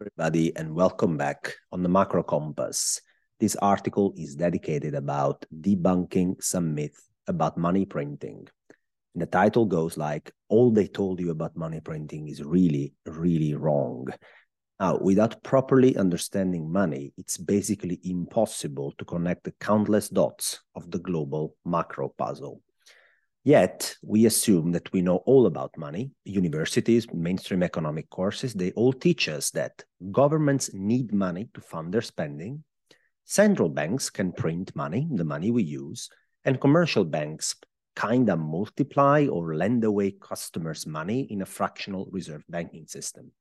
everybody, and welcome back on the Macro Compass. This article is dedicated about debunking some myth about money printing. And the title goes like, all they told you about money printing is really, really wrong. Now, without properly understanding money, it's basically impossible to connect the countless dots of the global macro puzzle. Yet, we assume that we know all about money. Universities, mainstream economic courses, they all teach us that governments need money to fund their spending. Central banks can print money, the money we use, and commercial banks kind of multiply or lend away customers' money in a fractional reserve banking system.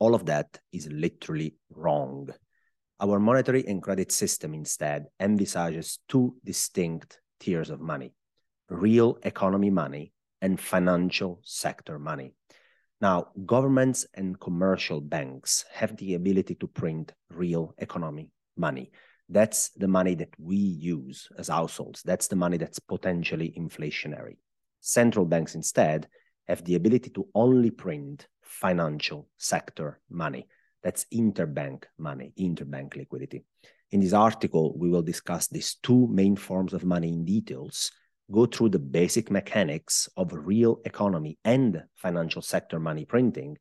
All of that is literally wrong. Our monetary and credit system instead envisages two distinct tiers of money real economy money and financial sector money. Now, governments and commercial banks have the ability to print real economy money. That's the money that we use as households. That's the money that's potentially inflationary. Central banks instead have the ability to only print financial sector money. That's interbank money, interbank liquidity. In this article, we will discuss these two main forms of money in details, go through the basic mechanics of real economy and financial sector money printing,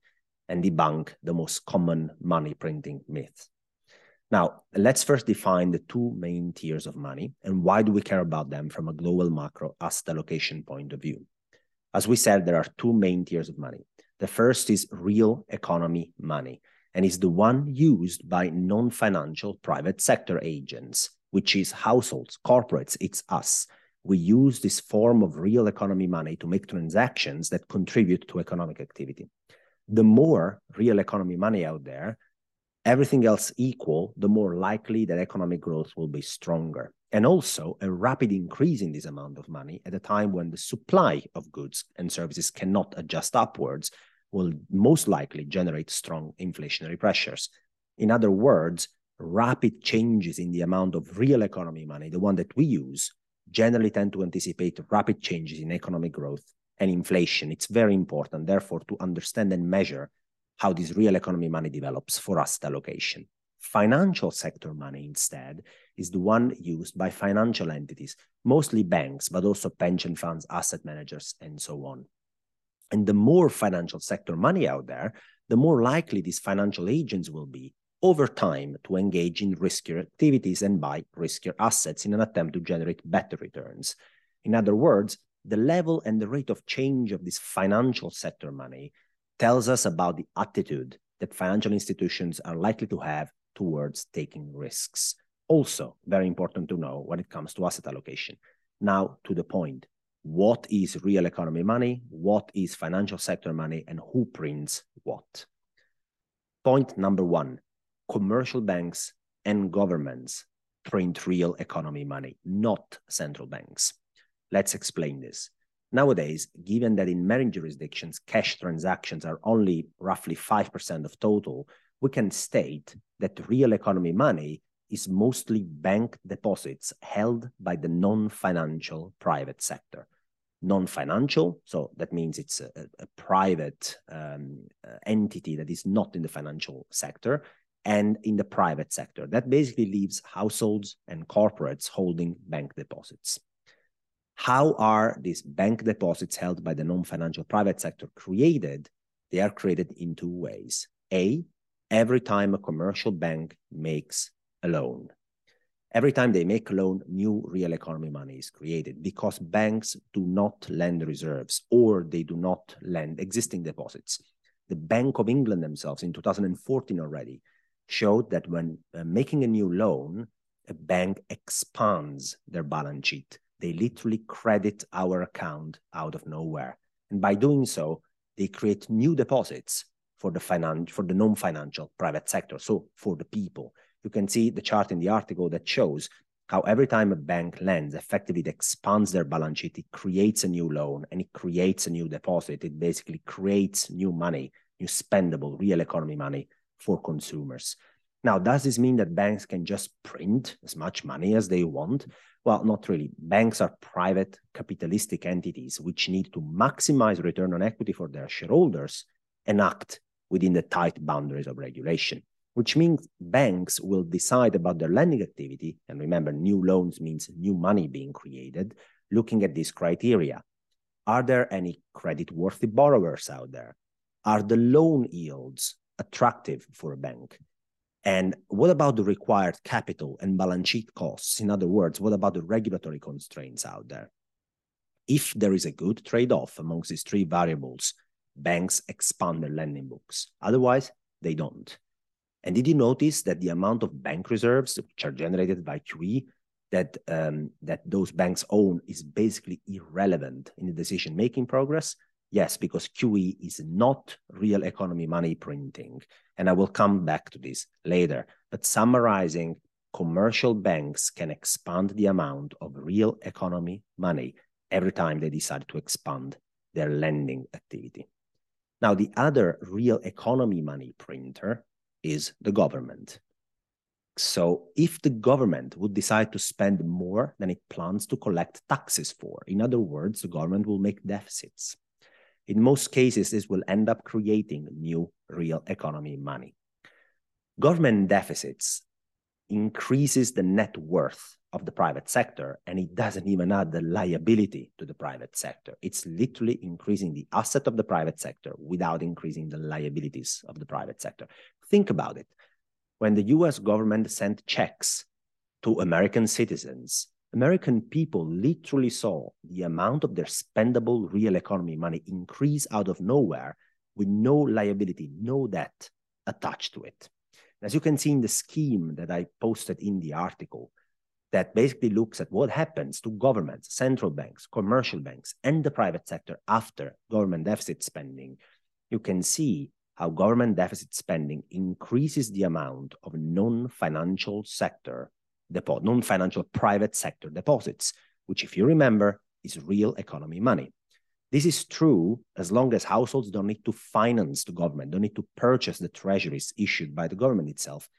and debunk the most common money printing myths. Now, let's first define the two main tiers of money and why do we care about them from a global macro asset allocation point of view. As we said, there are two main tiers of money. The first is real economy money, and is the one used by non financial private sector agents, which is households, corporates, it's us. We use this form of real economy money to make transactions that contribute to economic activity. The more real economy money out there, everything else equal, the more likely that economic growth will be stronger. And also a rapid increase in this amount of money at a time when the supply of goods and services cannot adjust upwards will most likely generate strong inflationary pressures. In other words, rapid changes in the amount of real economy money, the one that we use, generally tend to anticipate rapid changes in economic growth and inflation. It's very important, therefore, to understand and measure how this real economy money develops for asset allocation. Financial sector money, instead, is the one used by financial entities, mostly banks, but also pension funds, asset managers, and so on. And the more financial sector money out there, the more likely these financial agents will be over time to engage in riskier activities and buy riskier assets in an attempt to generate better returns. In other words, the level and the rate of change of this financial sector money tells us about the attitude that financial institutions are likely to have towards taking risks. Also, very important to know when it comes to asset allocation. Now, to the point what is real economy money, what is financial sector money, and who prints what. Point number one commercial banks and governments print real economy money, not central banks. Let's explain this. Nowadays, given that in many jurisdictions cash transactions are only roughly 5% of total, we can state that real economy money is mostly bank deposits held by the non financial private sector. Non financial, so that means it's a, a private um, uh, entity that is not in the financial sector and in the private sector. That basically leaves households and corporates holding bank deposits. How are these bank deposits held by the non-financial private sector created? They are created in two ways. A, every time a commercial bank makes a loan. Every time they make a loan, new real economy money is created because banks do not lend reserves or they do not lend existing deposits. The Bank of England themselves in 2014 already showed that when uh, making a new loan, a bank expands their balance sheet they literally credit our account out of nowhere. And by doing so, they create new deposits for the finan- for the non-financial private sector, so for the people. You can see the chart in the article that shows how every time a bank lends, effectively it expands their balance sheet, it creates a new loan and it creates a new deposit. It basically creates new money, new spendable real economy money for consumers. Now, does this mean that banks can just print as much money as they want? Well, not really. Banks are private capitalistic entities which need to maximize return on equity for their shareholders and act within the tight boundaries of regulation, which means banks will decide about their lending activity. And remember, new loans means new money being created, looking at these criteria. Are there any credit-worthy borrowers out there? Are the loan yields attractive for a bank? And what about the required capital and balance sheet costs? In other words, what about the regulatory constraints out there? If there is a good trade-off amongst these three variables, banks expand their lending books. Otherwise, they don't. And did you notice that the amount of bank reserves which are generated by QE that um, that those banks own is basically irrelevant in the decision-making progress? Yes, because QE is not real economy money printing. And I will come back to this later. But summarizing, commercial banks can expand the amount of real economy money every time they decide to expand their lending activity. Now, the other real economy money printer is the government. So if the government would decide to spend more than it plans to collect taxes for, in other words, the government will make deficits. In most cases, this will end up creating new real economy money. Government deficits increases the net worth of the private sector, and it doesn't even add the liability to the private sector. It's literally increasing the asset of the private sector without increasing the liabilities of the private sector. Think about it. When the US government sent checks to American citizens, American people literally saw the amount of their spendable real economy money increase out of nowhere with no liability, no debt attached to it. As you can see in the scheme that I posted in the article, that basically looks at what happens to governments, central banks, commercial banks, and the private sector after government deficit spending, you can see how government deficit spending increases the amount of non-financial sector non-financial private sector deposits, which if you remember is real economy money. This is true as long as households don't need to finance the government, don't need to purchase the treasuries issued by the government itself,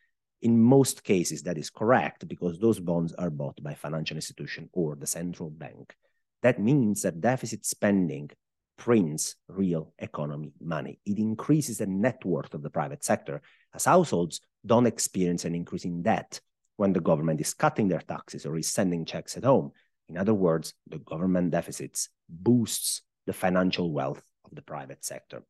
in most cases, that is correct because those bonds are bought by financial institution or the central bank. That means that deficit spending prints real economy money. It increases the net worth of the private sector as households don't experience an increase in debt when the government is cutting their taxes or is sending checks at home. In other words, the government deficits boosts the financial wealth of the private sector.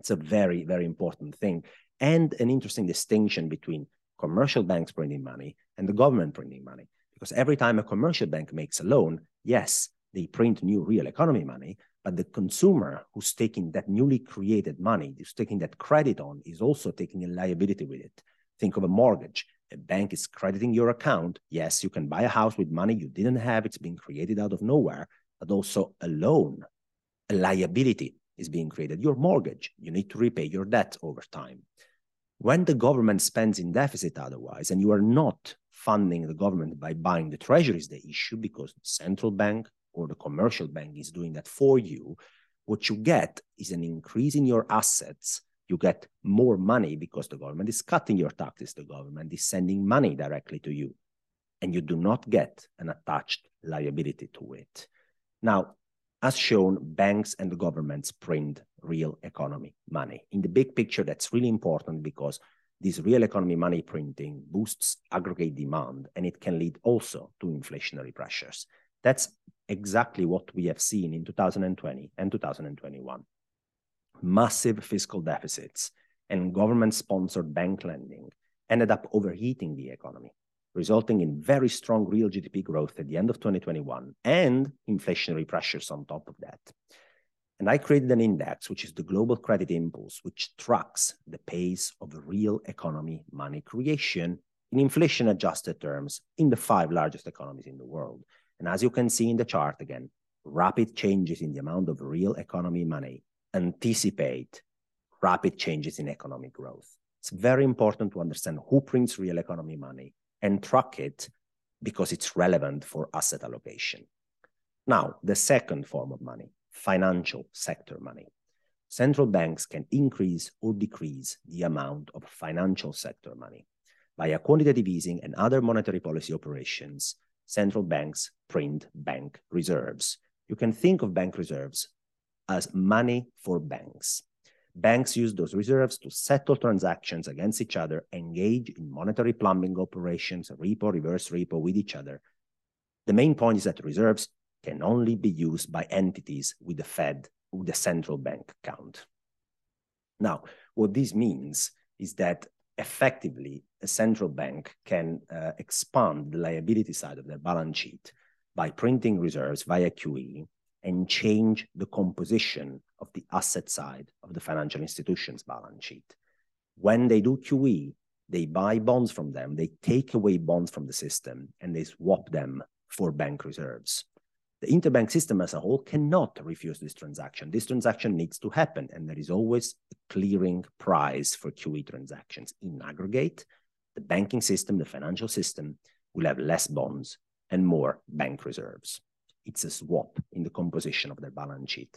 It's a very, very important thing and an interesting distinction between commercial banks printing money and the government printing money. Because every time a commercial bank makes a loan, yes, they print new real economy money, but the consumer who's taking that newly created money, who's taking that credit on, is also taking a liability with it. Think of a mortgage. A bank is crediting your account. Yes, you can buy a house with money you didn't have, it's being created out of nowhere, but also a loan, a liability is being created. Your mortgage, you need to repay your debt over time. When the government spends in deficit otherwise, and you are not funding the government by buying the treasuries they issue because the central bank or the commercial bank is doing that for you, what you get is an increase in your assets. You get more money because the government is cutting your taxes, the government is sending money directly to you, and you do not get an attached liability to it. Now, as shown, banks and governments print real economy money. In the big picture, that's really important because this real economy money printing boosts aggregate demand and it can lead also to inflationary pressures. That's exactly what we have seen in 2020 and 2021. Massive fiscal deficits and government sponsored bank lending ended up overheating the economy resulting in very strong real GDP growth at the end of 2021 and inflationary pressures on top of that. And I created an index, which is the Global Credit Impulse, which tracks the pace of real economy money creation in inflation adjusted terms in the five largest economies in the world. And as you can see in the chart again, rapid changes in the amount of real economy money anticipate rapid changes in economic growth. It's very important to understand who prints real economy money and track it because it's relevant for asset allocation. Now, the second form of money, financial sector money. Central banks can increase or decrease the amount of financial sector money. Via quantitative easing and other monetary policy operations, central banks print bank reserves. You can think of bank reserves as money for banks. Banks use those reserves to settle transactions against each other, engage in monetary plumbing operations, repo, reverse repo with each other. The main point is that reserves can only be used by entities with the Fed, with the central bank account. Now, what this means is that effectively a central bank can uh, expand the liability side of their balance sheet by printing reserves via QE and change the composition of the asset side of the financial institution's balance sheet. When they do QE, they buy bonds from them, they take away bonds from the system, and they swap them for bank reserves. The interbank system as a whole cannot refuse this transaction. This transaction needs to happen, and there is always a clearing price for QE transactions. In aggregate, the banking system, the financial system, will have less bonds and more bank reserves. It's a swap in the composition of their balance sheet.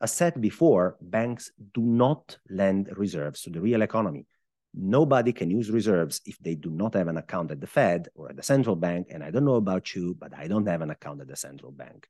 As said before, banks do not lend reserves to the real economy. Nobody can use reserves if they do not have an account at the Fed or at the central bank. And I don't know about you, but I don't have an account at the central bank.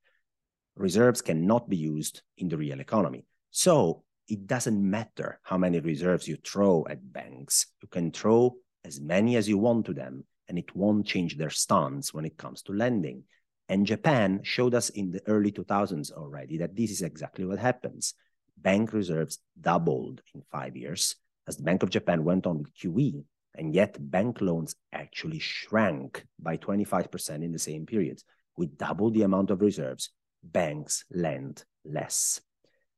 Reserves cannot be used in the real economy. So it doesn't matter how many reserves you throw at banks. You can throw as many as you want to them, and it won't change their stance when it comes to lending. And Japan showed us in the early 2000s already that this is exactly what happens. Bank reserves doubled in five years as the Bank of Japan went on with QE, and yet bank loans actually shrank by 25% in the same period. With double the amount of reserves, banks lend less.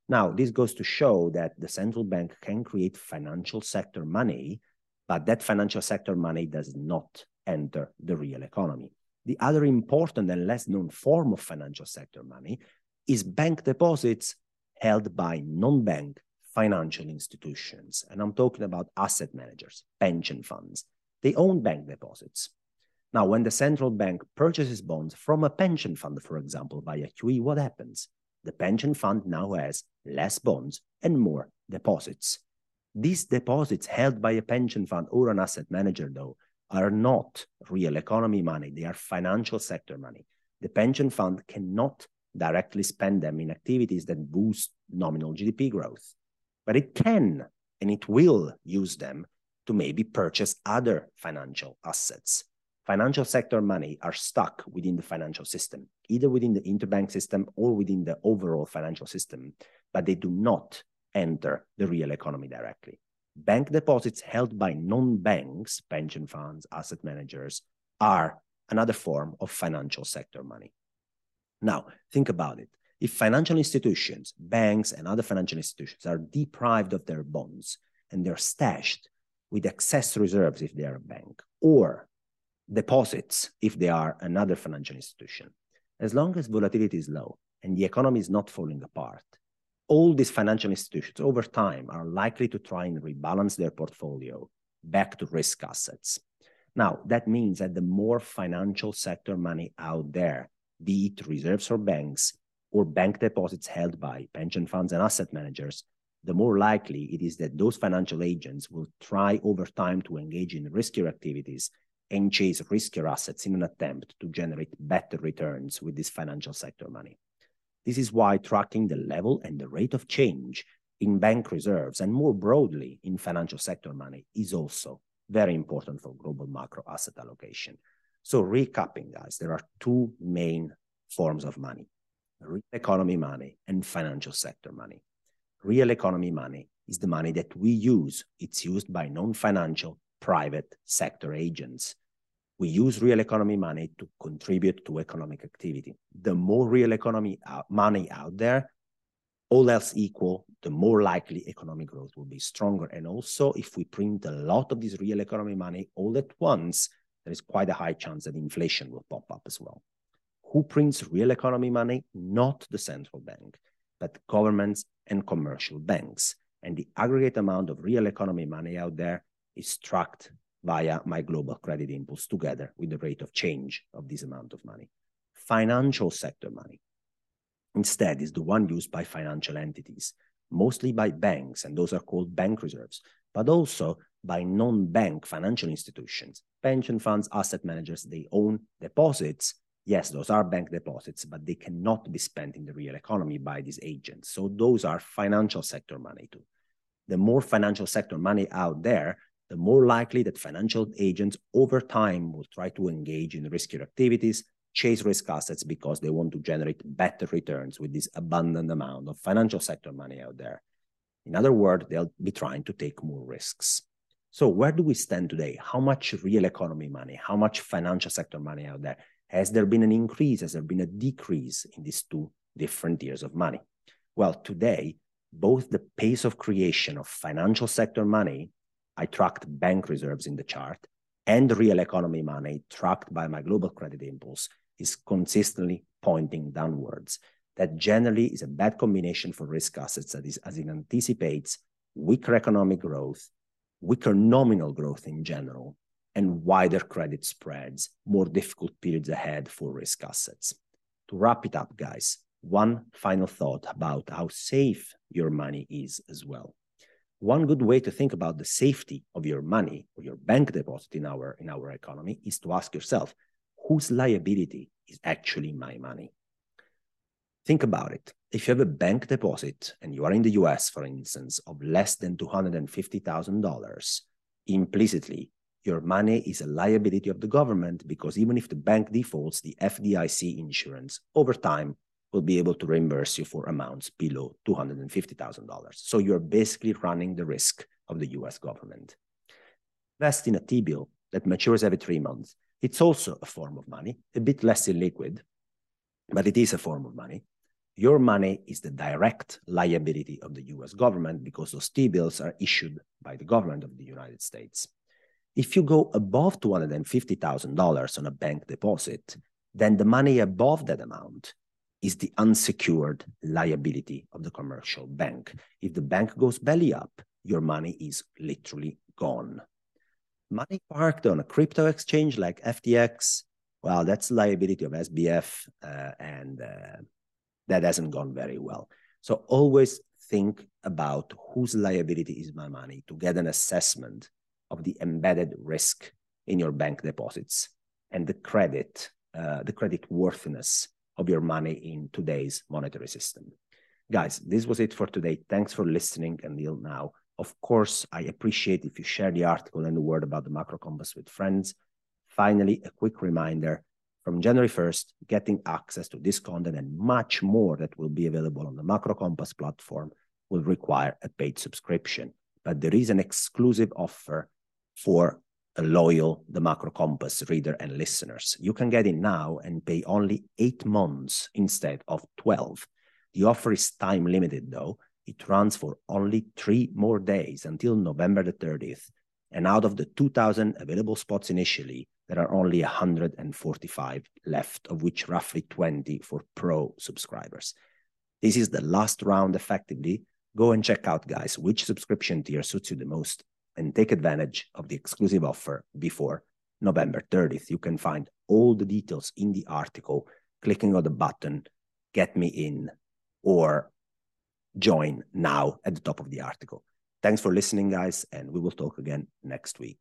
Now, this goes to show that the central bank can create financial sector money, but that financial sector money does not enter the real economy. The other important and less known form of financial sector money is bank deposits held by non-bank financial institutions. And I'm talking about asset managers, pension funds. They own bank deposits. Now, when the central bank purchases bonds from a pension fund, for example, via QE, what happens? The pension fund now has less bonds and more deposits. These deposits held by a pension fund or an asset manager, though, are not real economy money. They are financial sector money. The pension fund cannot directly spend them in activities that boost nominal GDP growth but it can and it will use them to maybe purchase other financial assets. Financial sector money are stuck within the financial system, either within the interbank system or within the overall financial system, but they do not enter the real economy directly. Bank deposits held by non-banks, pension funds, asset managers, are another form of financial sector money. Now, think about it. If financial institutions, banks, and other financial institutions are deprived of their bonds and they're stashed with excess reserves if they are a bank, or deposits if they are another financial institution, as long as volatility is low and the economy is not falling apart, all these financial institutions over time are likely to try and rebalance their portfolio back to risk assets. Now, that means that the more financial sector money out there, be it reserves for banks, or bank deposits held by pension funds and asset managers, the more likely it is that those financial agents will try over time to engage in riskier activities and chase riskier assets in an attempt to generate better returns with this financial sector money. This is why tracking the level and the rate of change in bank reserves and more broadly in financial sector money is also very important for global macro asset allocation. So recapping, guys, there are two main forms of money real economy money and financial sector money. Real economy money is the money that we use. It's used by non-financial private sector agents. We use real economy money to contribute to economic activity. The more real economy out, money out there, all else equal, the more likely economic growth will be stronger. And also, if we print a lot of this real economy money all at once, there is quite a high chance that inflation will pop up as well who prints real economy money? Not the central bank, but governments and commercial banks. And the aggregate amount of real economy money out there is tracked via my global credit impulse together with the rate of change of this amount of money. Financial sector money instead is the one used by financial entities, mostly by banks, and those are called bank reserves, but also by non-bank financial institutions, pension funds, asset managers, they own deposits yes, those are bank deposits, but they cannot be spent in the real economy by these agents. So those are financial sector money too. the more financial sector money out there, the more likely that financial agents over time will try to engage in riskier activities, chase risk assets because they want to generate better returns with this abundant amount of financial sector money out there. In other words, they'll be trying to take more risks. So where do we stand today? How much real economy money, how much financial sector money out there? Has there been an increase? Has there been a decrease in these two different tiers of money? Well, today, both the pace of creation of financial sector money, I tracked bank reserves in the chart, and real economy money tracked by my global credit impulse is consistently pointing downwards. That generally is a bad combination for risk assets, that is, as it anticipates weaker economic growth, weaker nominal growth in general, and wider credit spreads, more difficult periods ahead for risk assets. To wrap it up, guys, one final thought about how safe your money is as well. One good way to think about the safety of your money or your bank deposit in our, in our economy is to ask yourself, whose liability is actually my money? Think about it. If you have a bank deposit and you are in the US, for instance, of less than $250,000, implicitly, your money is a liability of the government because even if the bank defaults, the FDIC insurance over time will be able to reimburse you for amounts below $250,000. So you're basically running the risk of the US government. Invest in a T-bill that matures every three months. It's also a form of money, a bit less illiquid, but it is a form of money. Your money is the direct liability of the US government because those T-bills are issued by the government of the United States. If you go above $250,000 on a bank deposit, then the money above that amount is the unsecured liability of the commercial bank. If the bank goes belly up, your money is literally gone. Money parked on a crypto exchange like FTX, well, that's liability of SBF, uh, and uh, that hasn't gone very well. So always think about whose liability is my money to get an assessment of the embedded risk in your bank deposits and the credit, uh, the credit worthiness of your money in today's monetary system. Guys, this was it for today. Thanks for listening until now. Of course, I appreciate if you share the article and the word about the macro compass with friends. Finally, a quick reminder from January 1st, getting access to this content and much more that will be available on the Macro Compass platform will require a paid subscription. But there is an exclusive offer for loyal The Macro Compass reader and listeners. You can get it now and pay only eight months instead of 12. The offer is time limited though. It runs for only three more days until November the 30th. And out of the 2,000 available spots initially, there are only 145 left, of which roughly 20 for pro subscribers. This is the last round effectively. Go and check out, guys, which subscription tier suits you the most and take advantage of the exclusive offer before November 30th. You can find all the details in the article, clicking on the button, get me in, or join now at the top of the article. Thanks for listening, guys, and we will talk again next week.